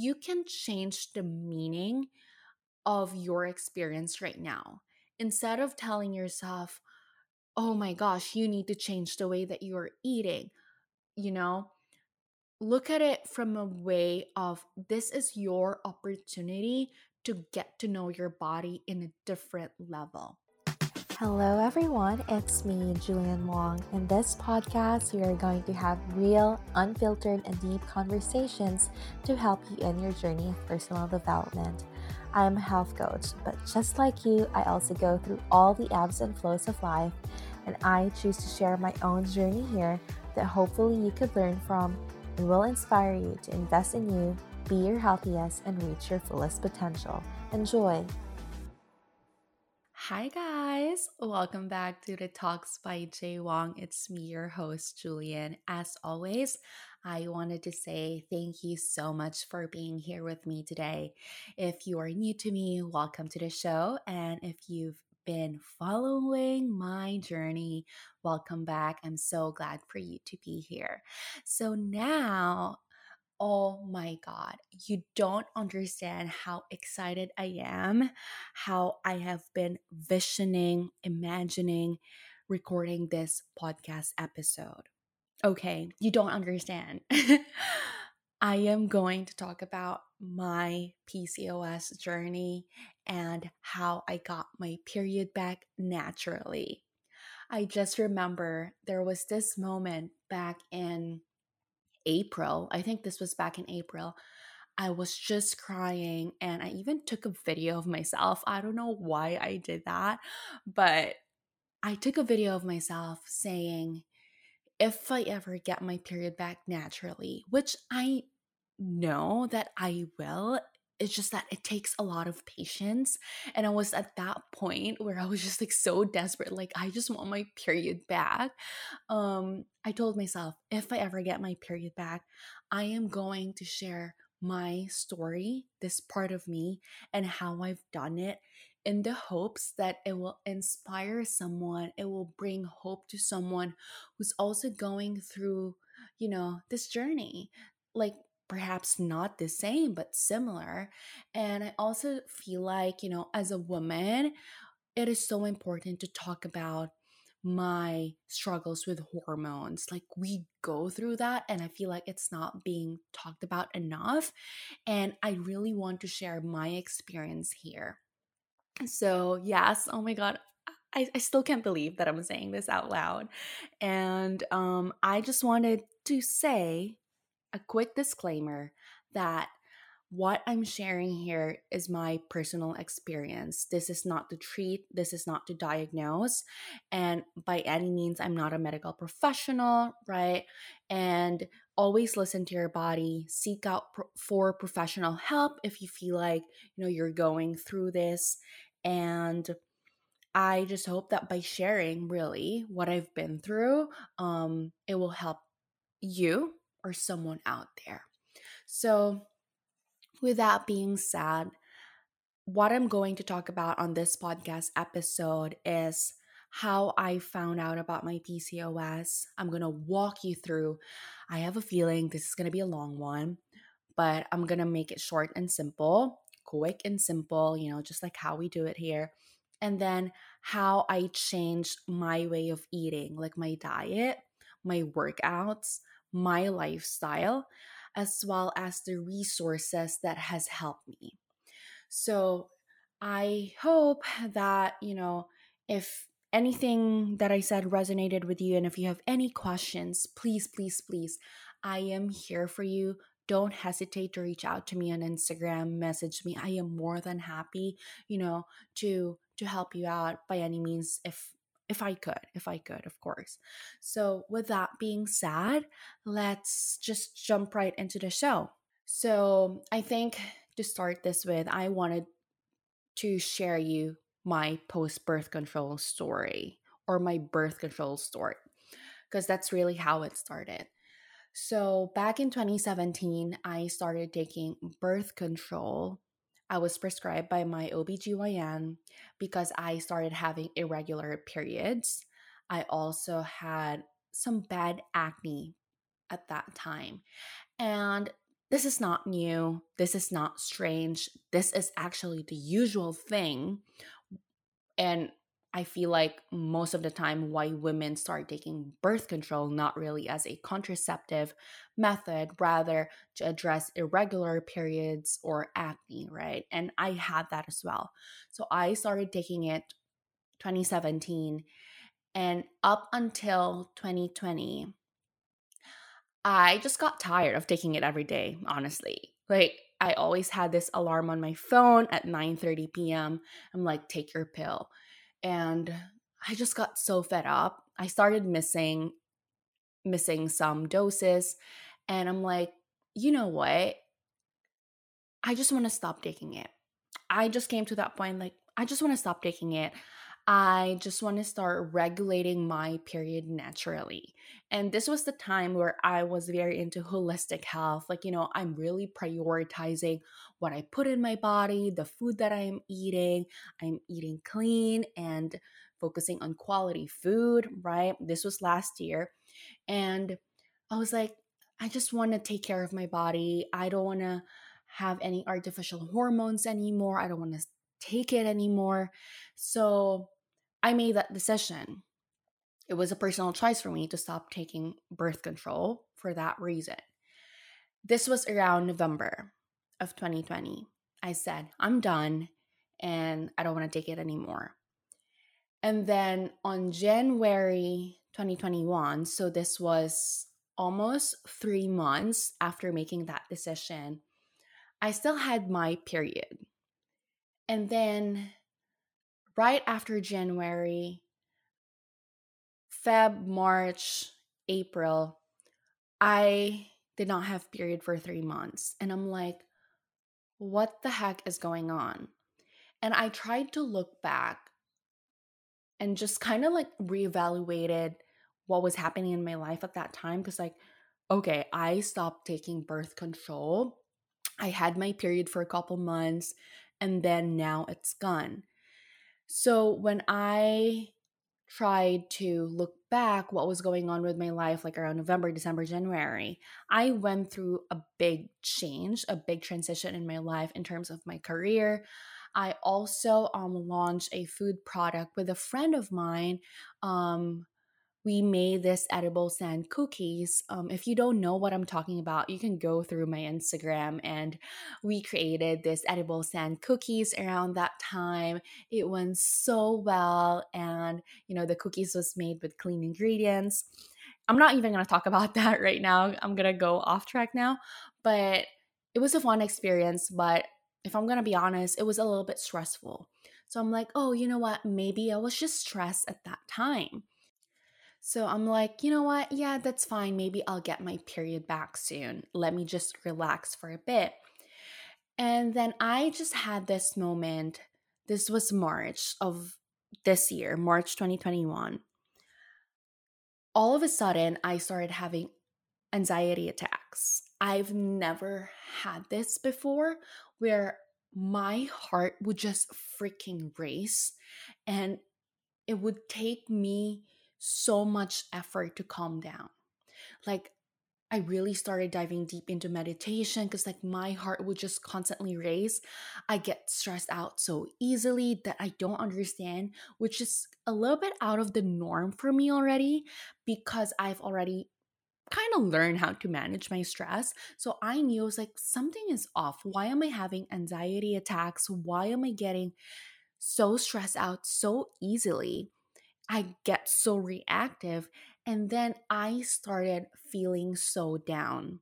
you can change the meaning of your experience right now. Instead of telling yourself, oh my gosh, you need to change the way that you're eating, you know, look at it from a way of this is your opportunity to get to know your body in a different level. Hello, everyone. It's me, Julian Wong. In this podcast, we are going to have real, unfiltered, and deep conversations to help you in your journey of personal development. I am a health coach, but just like you, I also go through all the ebbs and flows of life, and I choose to share my own journey here that hopefully you could learn from and will inspire you to invest in you, be your healthiest, and reach your fullest potential. Enjoy! Hi, guys. Welcome back to the Talks by Jay Wong. It's me, your host, Julian. As always, I wanted to say thank you so much for being here with me today. If you are new to me, welcome to the show. And if you've been following my journey, welcome back. I'm so glad for you to be here. So now Oh my God, you don't understand how excited I am, how I have been visioning, imagining recording this podcast episode. Okay, you don't understand. I am going to talk about my PCOS journey and how I got my period back naturally. I just remember there was this moment back in April. I think this was back in April. I was just crying and I even took a video of myself. I don't know why I did that, but I took a video of myself saying, if I ever get my period back naturally, which I know that I will, it's just that it takes a lot of patience. And I was at that point where I was just like so desperate, like I just want my period back. Um, I told myself, if I ever get my period back, I am going to share my story, this part of me, and how I've done it in the hopes that it will inspire someone, it will bring hope to someone who's also going through, you know, this journey. Like perhaps not the same, but similar. And I also feel like, you know, as a woman, it is so important to talk about my struggles with hormones. Like, we go through that, and I feel like it's not being talked about enough. And I really want to share my experience here. So, yes, oh my God, I, I still can't believe that I'm saying this out loud. And um, I just wanted to say a quick disclaimer that what I'm sharing here is my personal experience. This is not to treat, this is not to diagnose. And by any means, I'm not a medical professional, right? And always listen to your body, seek out pro- for professional help if you feel like, you know, you're going through this. And I just hope that by sharing really what I've been through, um, it will help you or someone out there. So, with that being said, what I'm going to talk about on this podcast episode is how I found out about my PCOS. I'm going to walk you through. I have a feeling this is going to be a long one, but I'm going to make it short and simple, quick and simple, you know, just like how we do it here. And then how I changed my way of eating, like my diet, my workouts, my lifestyle as well as the resources that has helped me. So i hope that you know if anything that i said resonated with you and if you have any questions please please please i am here for you. Don't hesitate to reach out to me on instagram message me. I am more than happy you know to to help you out by any means if if I could, if I could, of course. So, with that being said, let's just jump right into the show. So, I think to start this with, I wanted to share you my post birth control story or my birth control story because that's really how it started. So, back in 2017, I started taking birth control I was prescribed by my OBGYN because I started having irregular periods. I also had some bad acne at that time. And this is not new. This is not strange. This is actually the usual thing. And I feel like most of the time, why women start taking birth control, not really as a contraceptive method, rather to address irregular periods or acne, right? And I had that as well. So I started taking it 2017. And up until 2020, I just got tired of taking it every day, honestly. Like I always had this alarm on my phone at 9:30 p.m. I'm like, take your pill. And I just got so fed up. I started missing missing some doses and I'm like, you know what? I just want to stop taking it. I just came to that point like I just want to stop taking it. I just want to start regulating my period naturally. And this was the time where I was very into holistic health. Like, you know, I'm really prioritizing what I put in my body, the food that I'm eating. I'm eating clean and focusing on quality food, right? This was last year. And I was like, I just want to take care of my body. I don't want to have any artificial hormones anymore. I don't want to take it anymore. So I made that decision. It was a personal choice for me to stop taking birth control for that reason. This was around November of 2020. I said, I'm done and I don't want to take it anymore. And then on January 2021, so this was almost three months after making that decision, I still had my period. And then right after January, Feb, March, April, I did not have period for 3 months and I'm like what the heck is going on? And I tried to look back and just kind of like reevaluated what was happening in my life at that time because like okay, I stopped taking birth control. I had my period for a couple months and then now it's gone. So when I tried to look back what was going on with my life like around November, December, January, I went through a big change, a big transition in my life in terms of my career. I also um, launched a food product with a friend of mine um, we made this edible sand cookies. Um, if you don't know what I'm talking about, you can go through my Instagram and we created this edible sand cookies around that time. It went so well, and you know, the cookies was made with clean ingredients. I'm not even gonna talk about that right now. I'm gonna go off track now, but it was a fun experience. But if I'm gonna be honest, it was a little bit stressful. So I'm like, oh, you know what? Maybe I was just stressed at that time. So I'm like, you know what? Yeah, that's fine. Maybe I'll get my period back soon. Let me just relax for a bit. And then I just had this moment. This was March of this year, March 2021. All of a sudden, I started having anxiety attacks. I've never had this before where my heart would just freaking race and it would take me so much effort to calm down. Like, I really started diving deep into meditation because, like, my heart would just constantly race. I get stressed out so easily that I don't understand, which is a little bit out of the norm for me already because I've already kind of learned how to manage my stress. So I knew I was like, something is off. Why am I having anxiety attacks? Why am I getting so stressed out so easily? I get so reactive. And then I started feeling so down.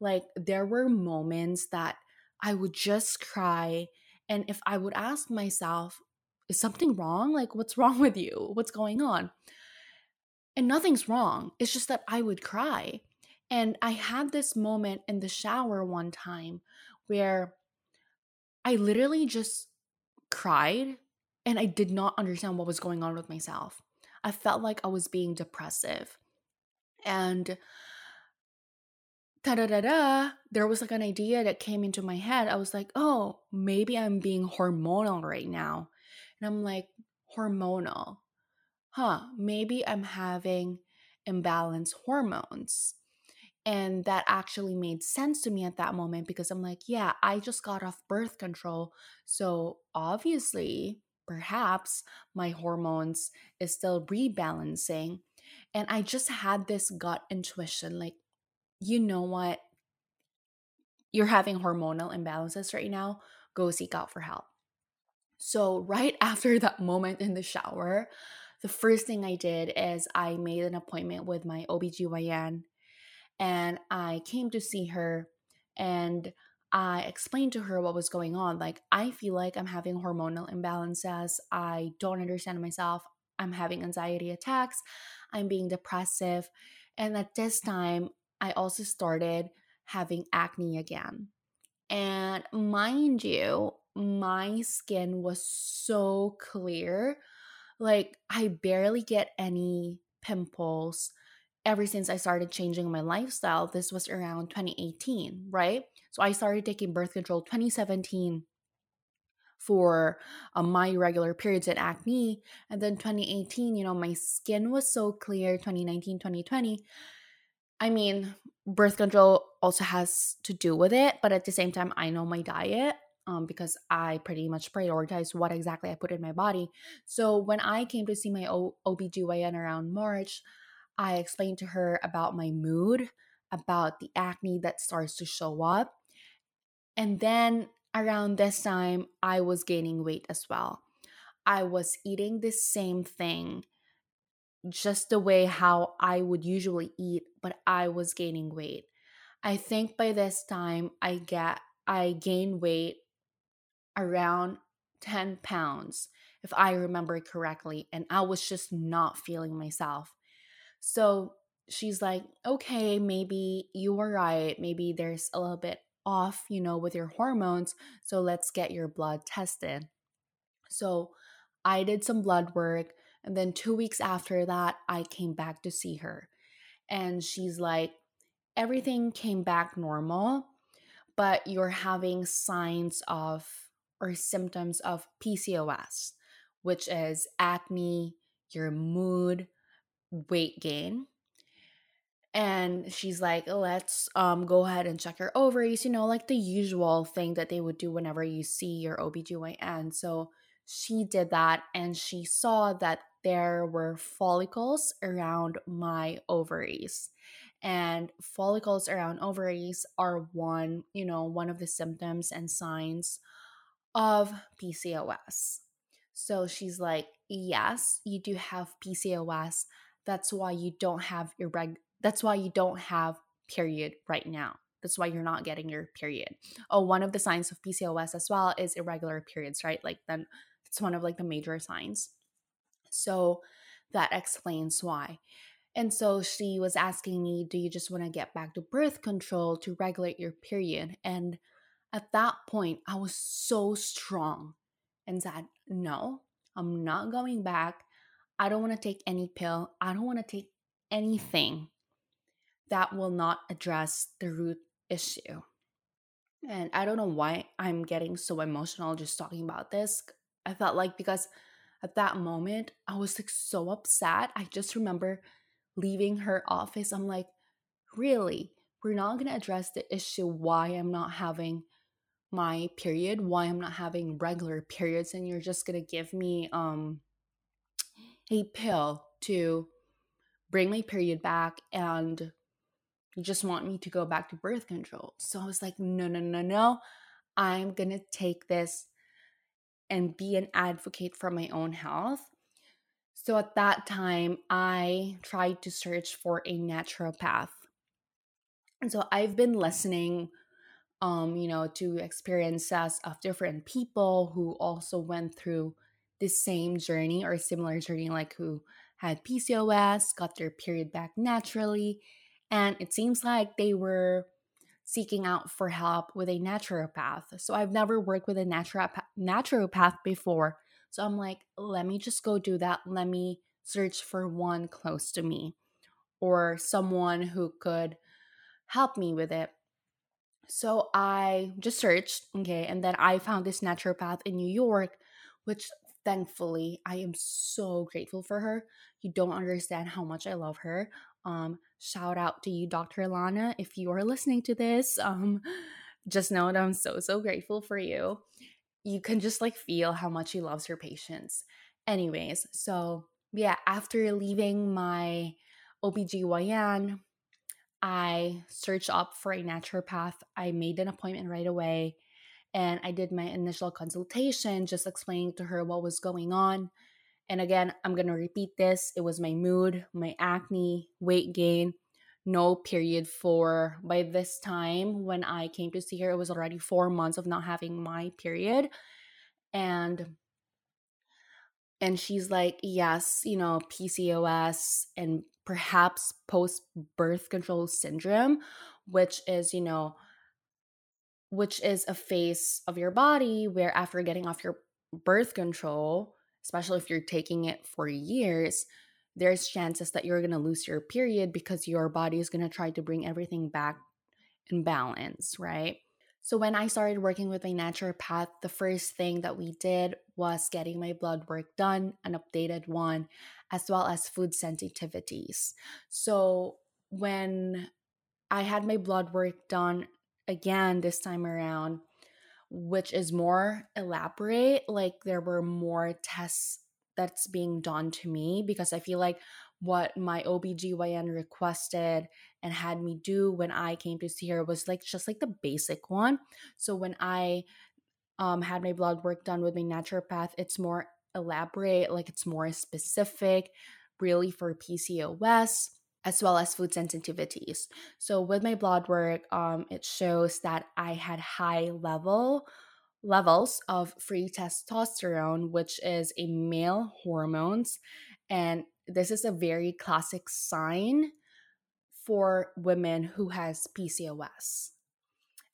Like there were moments that I would just cry. And if I would ask myself, is something wrong? Like, what's wrong with you? What's going on? And nothing's wrong. It's just that I would cry. And I had this moment in the shower one time where I literally just cried and I did not understand what was going on with myself. I felt like I was being depressive. And da da da da, there was like an idea that came into my head. I was like, oh, maybe I'm being hormonal right now. And I'm like, hormonal. Huh, maybe I'm having imbalanced hormones. And that actually made sense to me at that moment because I'm like, yeah, I just got off birth control. So obviously, perhaps my hormones is still rebalancing. And I just had this gut intuition like, you know what? You're having hormonal imbalances right now. Go seek out for help. So, right after that moment in the shower, the first thing I did is I made an appointment with my OBGYN and I came to see her and I explained to her what was going on. Like, I feel like I'm having hormonal imbalances. I don't understand myself. I'm having anxiety attacks. I'm being depressive. And at this time, I also started having acne again. And mind you, my skin was so clear. Like, I barely get any pimples ever since I started changing my lifestyle. This was around 2018, right? So I started taking birth control 2017 for um, my irregular periods and acne. And then 2018, you know, my skin was so clear. 2019, 2020. I mean, birth control also has to do with it, but at the same time, I know my diet. Um, because I pretty much prioritize what exactly I put in my body. So when I came to see my o- OBGYN around March, I explained to her about my mood, about the acne that starts to show up. And then around this time, I was gaining weight as well. I was eating the same thing, just the way how I would usually eat, but I was gaining weight. I think by this time I get I gained weight around 10 pounds if I remember correctly and I was just not feeling myself. So she's like, okay, maybe you were right. Maybe there's a little bit off, you know, with your hormones. So let's get your blood tested. So I did some blood work. And then two weeks after that, I came back to see her. And she's like, everything came back normal, but you're having signs of or symptoms of PCOS, which is acne, your mood, weight gain and she's like let's um go ahead and check your ovaries you know like the usual thing that they would do whenever you see your OBGYN so she did that and she saw that there were follicles around my ovaries. And follicles around ovaries are one you know one of the symptoms and signs of PCOS so she's like yes you do have PCOS that's why you don't have your reg that's why you don't have period right now. That's why you're not getting your period. Oh one of the signs of pcos as well is irregular periods right? Like then it's one of like the major signs. So that explains why. And so she was asking me do you just want to get back to birth control to regulate your period? And at that point i was so strong and said no i'm not going back. I don't want to take any pill. I don't want to take anything that will not address the root issue. And I don't know why I'm getting so emotional just talking about this. I felt like because at that moment, I was like so upset. I just remember leaving her office. I'm like, really? We're not going to address the issue why I'm not having my period, why I'm not having regular periods, and you're just going to give me um a pill to bring my period back and you just want me to go back to birth control. So I was like, no, no, no, no. I'm going to take this and be an advocate for my own health. So at that time, I tried to search for a naturopath. And so I've been listening um, you know, to experiences of different people who also went through the same journey or similar journey, like who had PCOS, got their period back naturally, and it seems like they were seeking out for help with a naturopath. So I've never worked with a naturopath, naturopath before. So I'm like, let me just go do that. Let me search for one close to me or someone who could help me with it. So I just searched, okay, and then I found this naturopath in New York, which thankfully i am so grateful for her you don't understand how much i love her Um, shout out to you, Dr. Lana, if you are listening to this. Um, just know that I'm so, so grateful for you. You can just like feel how much he loves her patients. Anyways, so yeah, after leaving my OBGYN, I searched up for a naturopath. I made an appointment right away and I did my initial consultation, just explaining to her what was going on. And again, I'm going to repeat this it was my mood, my acne, weight gain, no period for by this time when I came to see her, it was already four months of not having my period. And and she's like, yes, you know, PCOS and perhaps post birth control syndrome, which is, you know, which is a phase of your body where after getting off your birth control, especially if you're taking it for years, there's chances that you're going to lose your period because your body is going to try to bring everything back in balance, right? So when I started working with my naturopath, the first thing that we did was getting my blood work done, an updated one, as well as food sensitivities. So when I had my blood work done again this time around, which is more elaborate, like there were more tests that's being done to me because I feel like what my OBGYN requested and had me do when I came to see her was like just like the basic one. So when I um, had my blood work done with my naturopath, it's more elaborate, like it's more specific, really for PCOS as well as food sensitivities. So with my blood work, um, it shows that I had high level levels of free testosterone, which is a male hormones, and this is a very classic sign for women who has PCOS.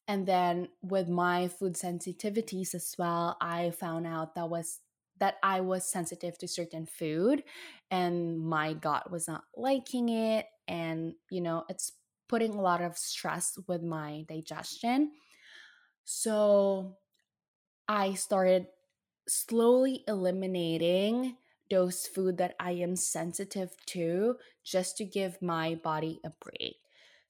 And then with my food sensitivities as well, I found out that was that I was sensitive to certain food and my gut was not liking it and you know, it's putting a lot of stress with my digestion. So I started slowly eliminating those food that I am sensitive to just to give my body a break.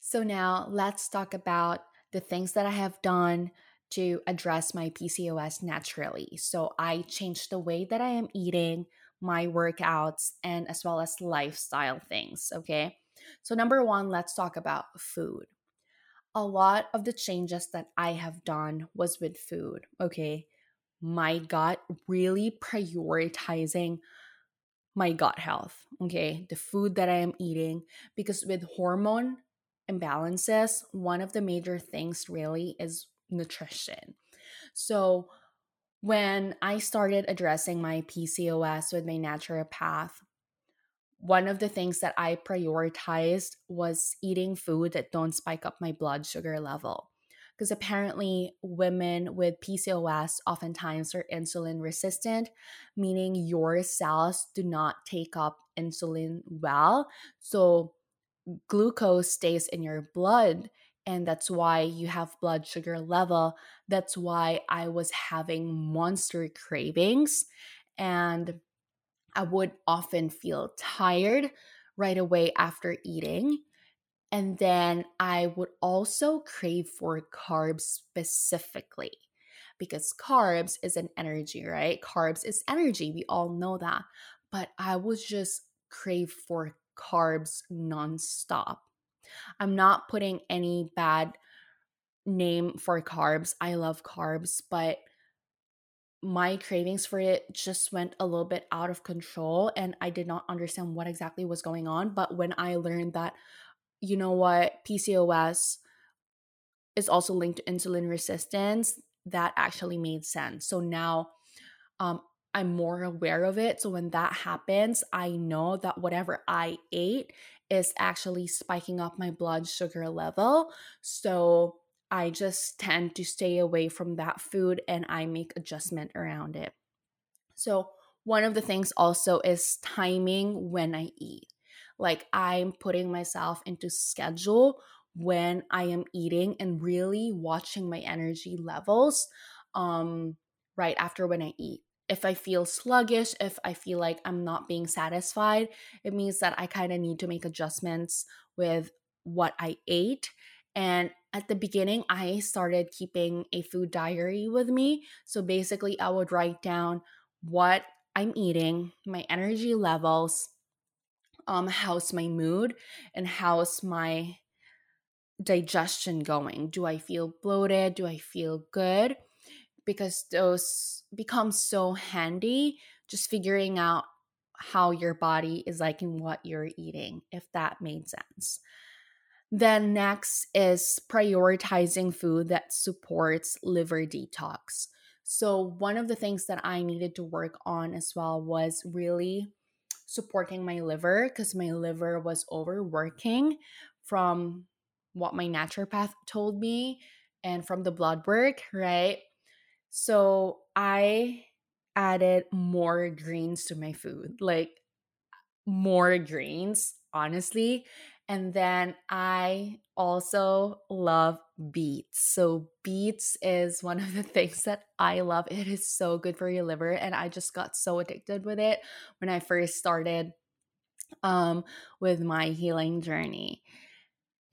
So now let's talk about the things that I have done to address my PCOS naturally. So I changed the way that I am eating, my workouts, and as well as lifestyle things. Okay. So, number one, let's talk about food. A lot of the changes that I have done was with food. Okay. My gut really prioritizing my gut health, okay, the food that I am eating, because with hormone imbalances, one of the major things really is nutrition. So, when I started addressing my PCOS with my naturopath, one of the things that I prioritized was eating food that don't spike up my blood sugar level because apparently women with PCOS oftentimes are insulin resistant, meaning your cells do not take up insulin well. So glucose stays in your blood and that's why you have blood sugar level. That's why I was having monster cravings and I would often feel tired right away after eating and then I would also crave for carbs specifically because carbs is an energy, right? Carbs is energy. We all know that. But I would just crave for carbs nonstop. I'm not putting any bad name for carbs. I love carbs, but my cravings for it just went a little bit out of control and I did not understand what exactly was going on. But when I learned that you know what, PCOS is also linked to insulin resistance, that actually made sense. So now um, I'm more aware of it. So when that happens, I know that whatever I ate is actually spiking up my blood sugar level. So I just tend to stay away from that food and I make adjustment around it. So one of the things also is timing when I eat. Like I'm putting myself into schedule when I am eating and really watching my energy levels um right after when I eat. If I feel sluggish, if I feel like I'm not being satisfied, it means that I kind of need to make adjustments with what I ate. And at the beginning, I started keeping a food diary with me. So basically, I would write down what I'm eating, my energy levels, um, how's my mood, and how's my digestion going? Do I feel bloated? Do I feel good? Because those become so handy just figuring out how your body is liking what you're eating, if that made sense. Then, next is prioritizing food that supports liver detox. So, one of the things that I needed to work on as well was really supporting my liver because my liver was overworking from what my naturopath told me and from the blood work, right? So I added more greens to my food, like more greens, honestly. And then I also love beets. So, beets is one of the things that I love. It is so good for your liver. And I just got so addicted with it when I first started um, with my healing journey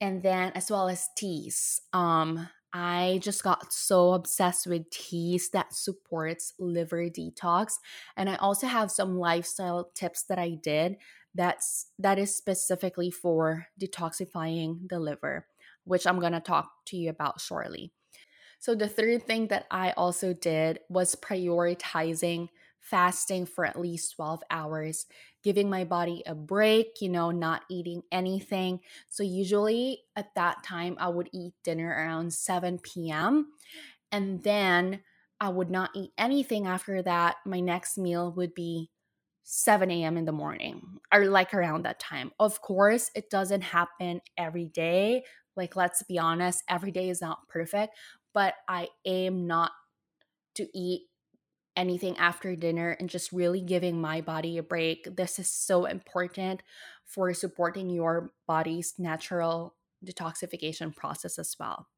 and then as well as teas. Um, I just got so obsessed with teas that supports liver detox, and I also have some lifestyle tips that I did that's that is specifically for detoxifying the liver, which I'm gonna talk to you about shortly. So the third thing that I also did was prioritizing fasting for at least 12 hours, giving my body a break, you know, not eating anything. So, usually at that time, I would eat dinner around 7 p.m. And then I would not eat anything after that. My next meal would be 7 a.m. in the morning or like around that time. Of course, it doesn't happen every day. Like, let's be honest, every day is not perfect, but I aim not to eat anything after dinner and just really giving my body a break. This is so important for supporting your body's natural detoxification process as well.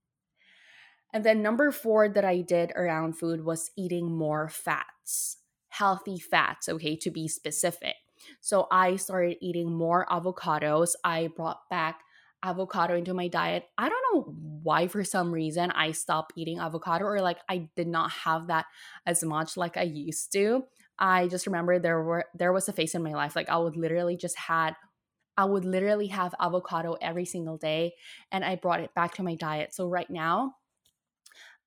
And then number four that I did around food was eating more fats, healthy fats, okay, to be specific. So I started eating more avocados. I brought back avocado into my diet. I don't know why for some reason I stopped eating avocado or like I did not have that as much like I used to. I just remember there were there was a phase in my life like I would literally just had I would literally have avocado every single day and I brought it back to my diet. So right now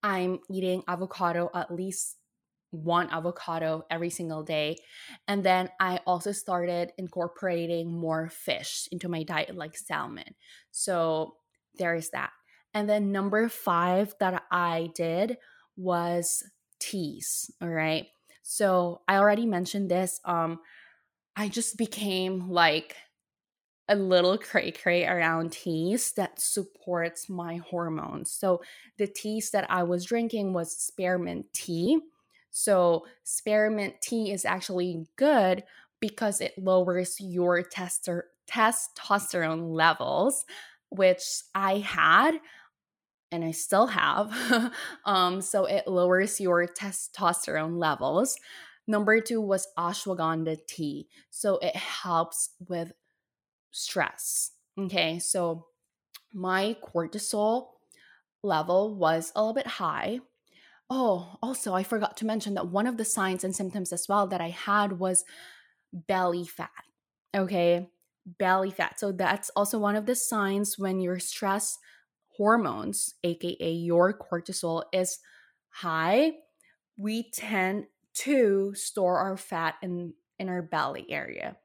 I'm eating avocado at least one avocado every single day. And then I also started incorporating more fish into my diet, like salmon. So there is that. And then number five that I did was teas. All right. So I already mentioned this. Um, I just became like a little cray cray around teas that supports my hormones. So the teas that I was drinking was spearmint tea so, spearmint tea is actually good because it lowers your tester- testosterone levels, which I had and I still have. um, so, it lowers your testosterone levels. Number two was ashwagandha tea. So, it helps with stress. Okay, so my cortisol level was a little bit high Oh, also, I forgot to mention that one of the signs and symptoms as well that I had was belly fat. Okay, belly fat. So that's also one of the signs when your stress hormones, aka your cortisol, is high. We tend to store our fat in in our belly area.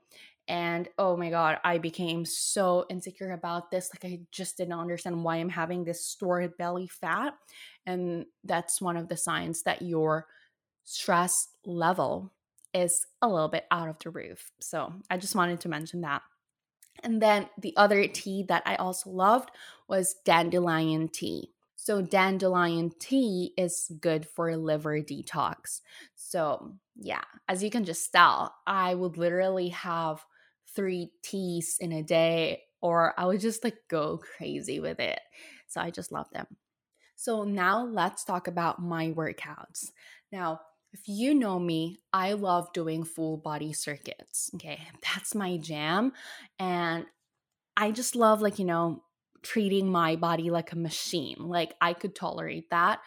And oh my God, I became so insecure about this. Like, I just didn't understand why I'm having this stored belly fat. And that's one of the signs that your stress level is a little bit out of the roof. So I just wanted to mention that. And then the other tea that I also loved was dandelion tea. So, dandelion tea is good for liver detox. So, yeah, as you can just tell, I would literally have three teas in a day, or I would just like go crazy with it. So, I just love them. So, now let's talk about my workouts. Now, if you know me, I love doing full body circuits. Okay. That's my jam. And I just love, like, you know, treating my body like a machine. Like, I could tolerate that,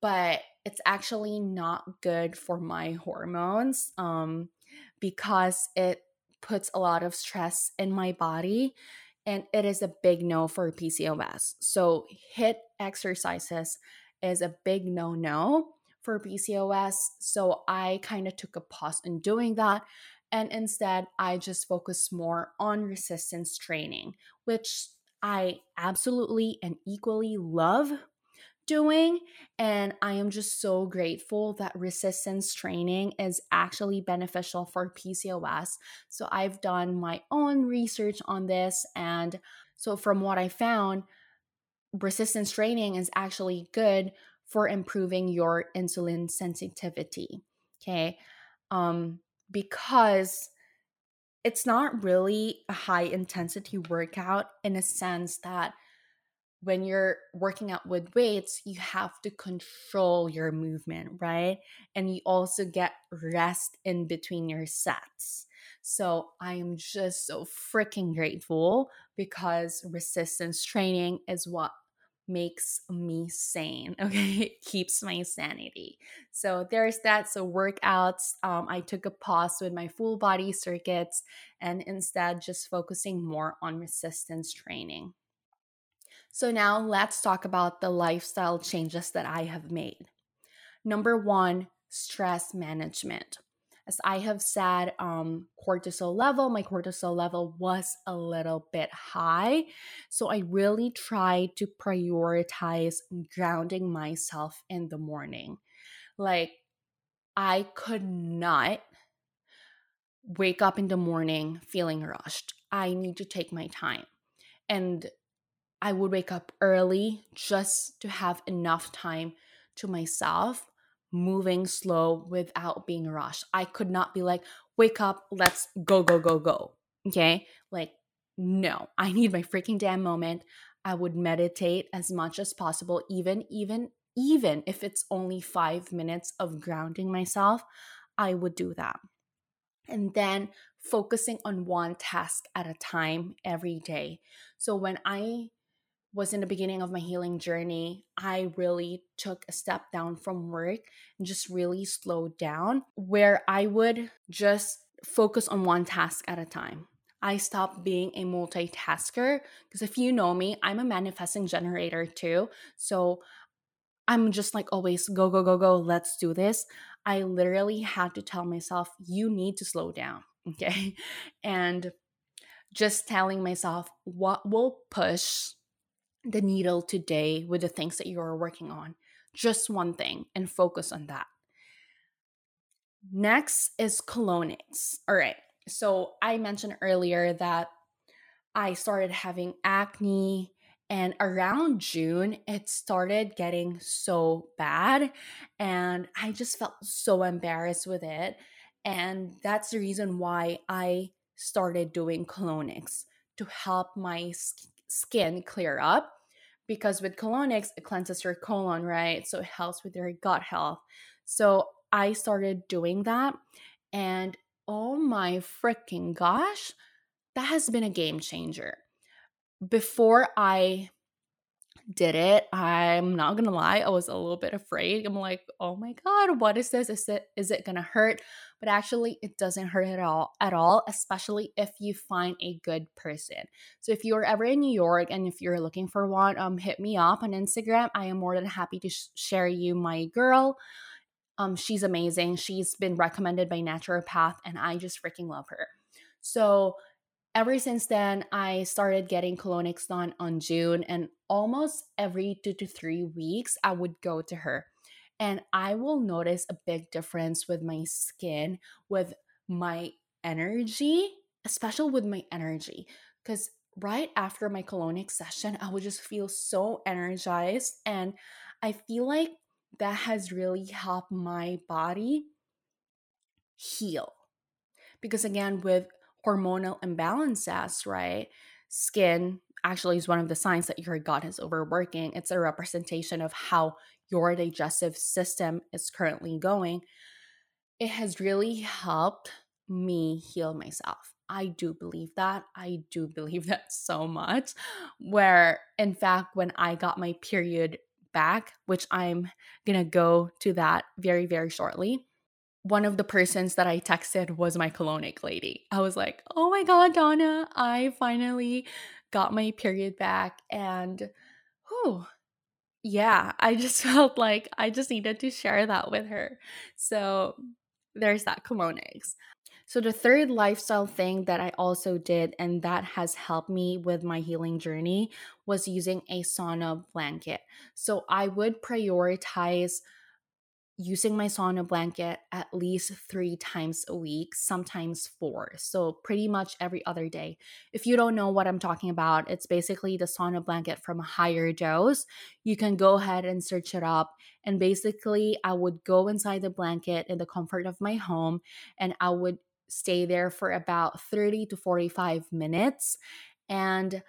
but it's actually not good for my hormones um, because it puts a lot of stress in my body and it is a big no for PCOS. So, HIIT exercises is a big no no for PCOS. So, I kind of took a pause in doing that. And instead, I just focus more on resistance training, which I absolutely and equally love doing. And I am just so grateful that resistance training is actually beneficial for PCOS. So I've done my own research on this. And so, from what I found, resistance training is actually good for improving your insulin sensitivity. Okay. Um, because it's not really a high intensity workout in a sense that when you're working out with weights, you have to control your movement, right? And you also get rest in between your sets. So I am just so freaking grateful because resistance training is what makes me sane. Okay, it keeps my sanity. So there's that. So workouts, um, I took a pause with my full body circuits and instead just focusing more on resistance training. So, now let's talk about the lifestyle changes that I have made. Number one, stress management. As I have said, um, cortisol level, my cortisol level was a little bit high. So, I really tried to prioritize grounding myself in the morning. Like, I could not wake up in the morning feeling rushed. I need to take my time. And I would wake up early just to have enough time to myself, moving slow without being rushed. I could not be like, wake up, let's go, go, go, go. Okay. Like, no, I need my freaking damn moment. I would meditate as much as possible, even, even, even if it's only five minutes of grounding myself, I would do that. And then focusing on one task at a time every day. So when I was in the beginning of my healing journey, I really took a step down from work and just really slowed down, where I would just focus on one task at a time. I stopped being a multitasker because if you know me, I'm a manifesting generator too. So I'm just like always go, go, go, go, let's do this. I literally had to tell myself, you need to slow down. Okay. And just telling myself what will push the needle today with the things that you're working on. Just one thing and focus on that. Next is colonics. All right. So I mentioned earlier that I started having acne and around June it started getting so bad and I just felt so embarrassed with it and that's the reason why I started doing colonics to help my skin clear up because with colonics it cleanses your colon right? So it helps with your gut health. So i started doing that and oh my freaking gosh that has been a game changer. Before i did it i'm not gonna lie i was a little bit afraid i'm like oh my god what is this? Is it is it gonna hurt? But actually it doesn't hurt at all at all especially if you find a good person. So if you're ever in new york and if you're looking for one um hit me up on instagram i am more than happy to sh- share you my girl. Um she's amazing she's been recommended by naturopath and i just freaking love her. So ever since then, I started getting colonics done on June, and almost every two to three weeks, I would go to her. And I will notice a big difference with my skin, with my energy, especially with my energy. Because right after my colonic session, I would just feel so energized. And I feel like that has really helped my body heal. Because again, with hormonal imbalances, right? Skin actually is one of the signs that your gut is overworking. It's a representation of how your digestive system is currently going. it has really helped me heal myself. I do believe that. I do believe that so much. Where, in fact, when I got my period back, which I'm gonna go to that very, very shortly, one of the persons that I texted was my colonic lady. I was like, oh my God, Donna, I finally got my period back. And whew, yeah, I just felt like I just needed to share that with her. So there's that colonics. So, the third lifestyle thing that I also did, and that has helped me with my healing journey, was using a sauna blanket. So, I would prioritize using my sauna blanket at least three times a week, sometimes four. So, pretty much every other day. If you don't know what I'm talking about, it's basically the sauna blanket from HigherDOSE. You can go ahead and search it up. And basically, I would go inside the blanket in the comfort of my home and I would stay there for about 30 to 45 minutes. And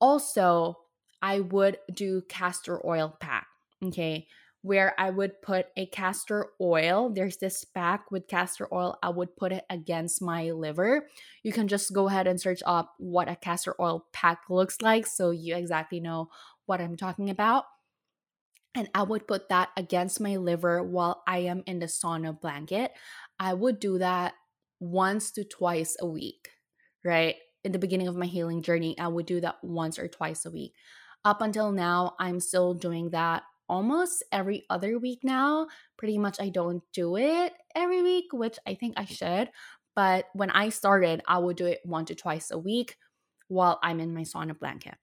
also, I would do castor oil pack. Okay where I would put a castor oil. There's this pack with castor oil. I would put it against my liver. You can just go ahead and search up what a castor oil pack looks like so you exactly know what I'm talking about. And I would put that against my liver while I am in the sauna blanket. I would do that once to twice a week, right? In the beginning of my healing journey, I would do that once or twice a week. Up until now, I'm still doing that almost every other week now. Pretty much, I don't do it every week, which I think I should. But when I started, I would do it one to twice a week while I'm in my sauna blanket.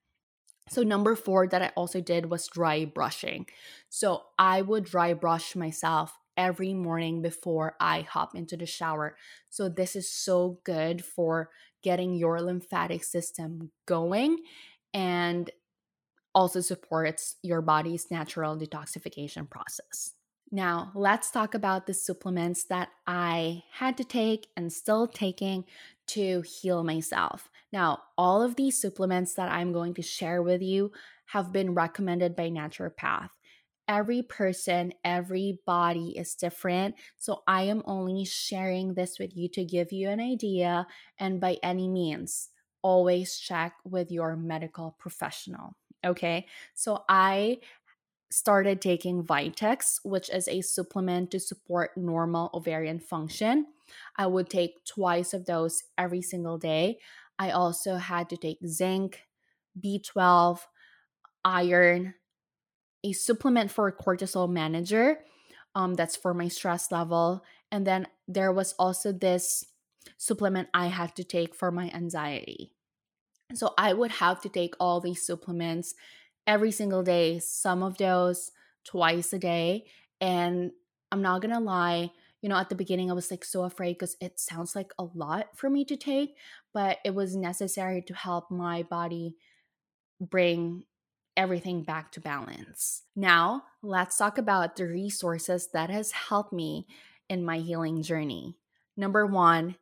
So, number four that I also did was dry brushing. So, I would dry brush myself every morning before I hop into the shower. So, this is so good for getting your lymphatic system going and also supports your body's natural detoxification process. Now, let's talk about the supplements that I had to take and still taking to heal myself. Now, all of these supplements that I'm going to share with you have been recommended by naturopath. Every person, every body is different. So I am only sharing this with you to give you an idea. And by any means, always check with your medical professional. Okay. So I started taking Vitex, which is a supplement to support normal ovarian function. I would take twice of those every single day. I also had to take zinc, B12, iron, a supplement for a cortisol manager. Um, that's for my stress level. And then there was also this supplement I had to take for my anxiety. So I would have to take all these supplements every single day, some of those twice a day. And I'm not gonna lie, you know, at the beginning I was like so afraid because it sounds like a lot for me to take, but it was necessary to help my body bring everything back to balance. Now, let's talk about the resources that has helped me in my healing journey. Number 1,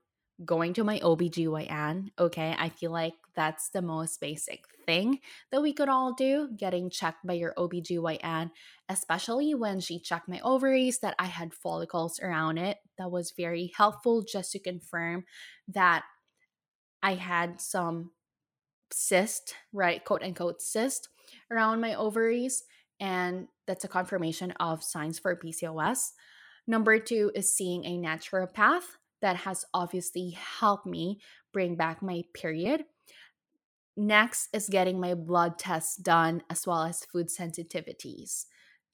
going to my OBGYN. Okay, I feel like that's the most basic thing that we could all do getting checked by your OBGYN, especially when she checked my ovaries that I had follicles around it. That was very helpful just to confirm that I had some cyst, right? Quote unquote cyst around my ovaries. And that's a confirmation of signs for PCOS. Number two is seeing a naturopath that has obviously helped me bring back my period. Next is getting my blood tests done as well as food sensitivities.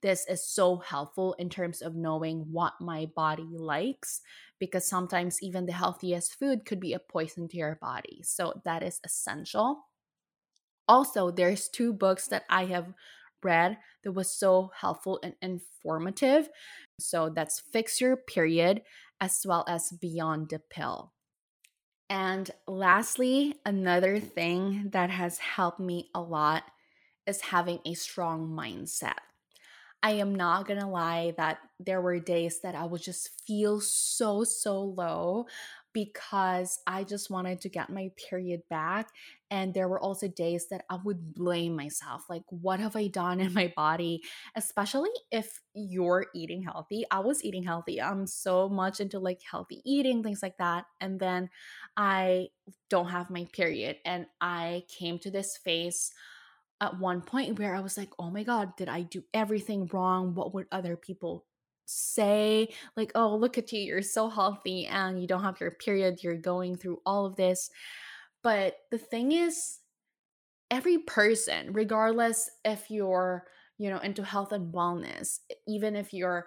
This is so helpful in terms of knowing what my body likes because sometimes even the healthiest food could be a poison to your body. So that is essential. Also, there's two books that I have read that was so helpful and informative. So that's Fix Your Period as well as Beyond the Pill. And lastly, another thing that has helped me a lot is having a strong mindset. I am not gonna lie that there were days that I would just feel so, so low. Because I just wanted to get my period back. And there were also days that I would blame myself like, what have I done in my body? Especially if you're eating healthy. I was eating healthy. I'm so much into like healthy eating, things like that. And then I don't have my period. And I came to this phase at one point where I was like, oh my God, did I do everything wrong? What would other people say like oh look at you you're so healthy and you don't have your period you're going through all of this. But the thing is every person regardless if you're you know into health and wellness even if you're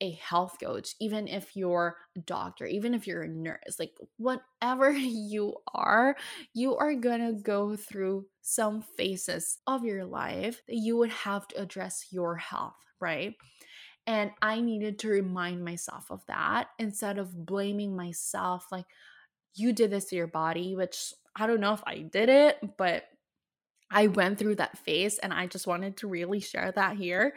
a health coach even if you're a doctor even if you're a nurse like whatever you are you are gonna go through some phases of your life that you would have to address your health right and I needed to remind myself of that instead of blaming myself, like, you did this to your body, which I don't know if I did it, but I went through that phase and I just wanted to really share that here.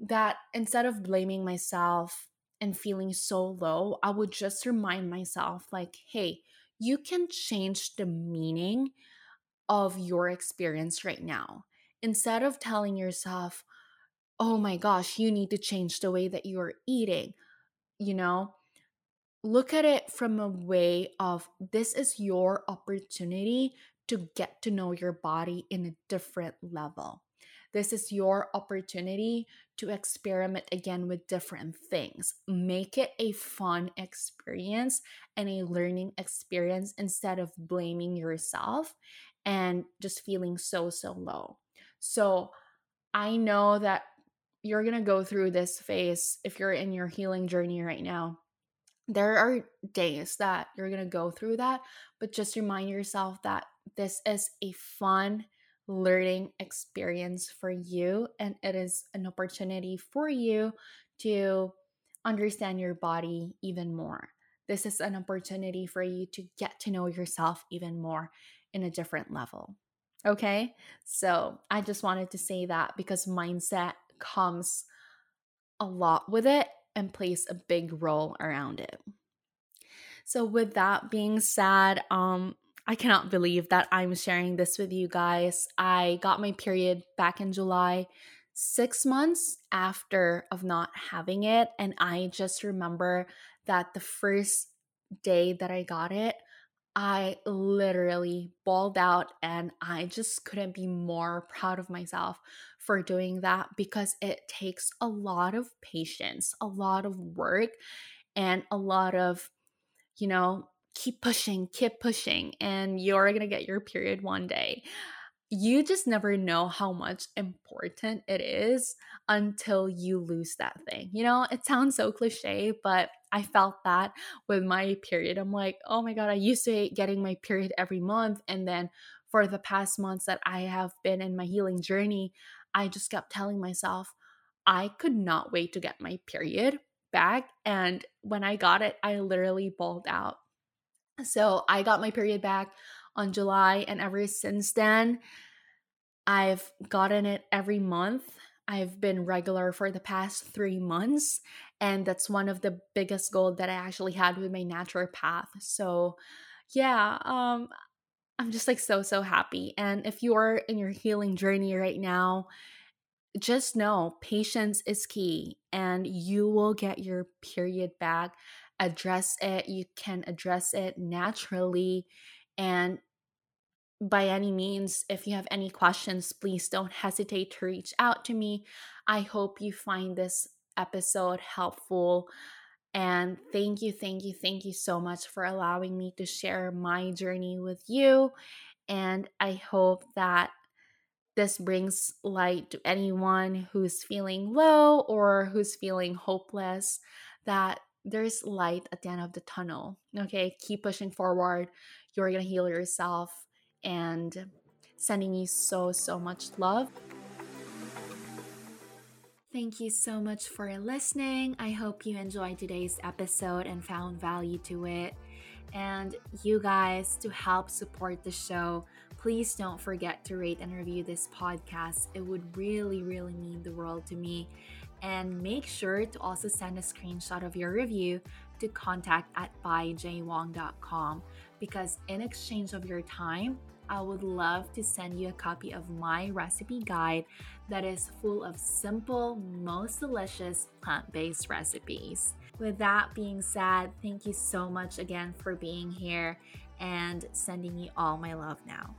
That instead of blaming myself and feeling so low, I would just remind myself, like, hey, you can change the meaning of your experience right now. Instead of telling yourself, oh my gosh, you need to change the way that you're eating. You know, look at it from a way of this is your opportunity to get to know your body in a different level. This is your opportunity to experiment again with different things. Make it a fun experience and a learning experience instead of blaming yourself and just feeling so, so low. So I know that you're going to go through this phase if you're in your healing journey right now. There are days that you're going to go through that, but just remind yourself that this is a fun learning experience for you and it is an opportunity for you to understand your body even more. This is an opportunity for you to get to know yourself even more in a different level. Okay, so I just wanted to say that because mindset comes a lot with it and plays a big role around it. So with that being said, um I cannot believe that I'm sharing this with you guys. I got my period back in July, 6 months after of not having it and I just remember that the first day that I got it, I literally bawled out and I just couldn't be more proud of myself for doing that because it takes a lot of patience, a lot of work, and a lot of, you know, keep pushing, keep pushing, and you're to get your period one day you just never know how much important it is until you lose that thing. You know, it sounds so cliche, but I felt that with my period. I'm like, oh my God, I used to hate getting my period every month. And then for the past months that I have been in my healing journey, I just kept telling myself, I could not wait to get my period back. And when I got it, I literally bawled out. So I got my period back on July. And ever since then, I've gotten it every month. I've been regular for the past three months. And that's one of the biggest goals that I actually had with my naturopath. So, yeah, um, I'm just like so, so happy. And if you're in your healing journey right now, just know patience is key and you will get your period back. Address it. You can address it naturally and by any means, if you have any questions, please don't hesitate to reach out to me. I hope you find this episode helpful. And thank you, thank you, thank you so much for allowing me to share my journey with you. And I hope that this brings light to anyone who's feeling low or who's feeling hopeless, that there's light at the end of the tunnel. Okay, keep pushing forward. You're going to heal yourself and sending you so, so much love. Thank you so much for listening. I hope you enjoyed today's episode and found value to it. And you guys, to help support the show, please don't forget to rate and review this podcast. It would really, really mean the world to me. And make sure to also send a screenshot of your review to contact at byjwong.com because in exchange of your time, I would love to send you a copy of my recipe guide that is full of simple, most delicious plant based recipes. With that being said, thank you so much again for being here and sending you all my love now.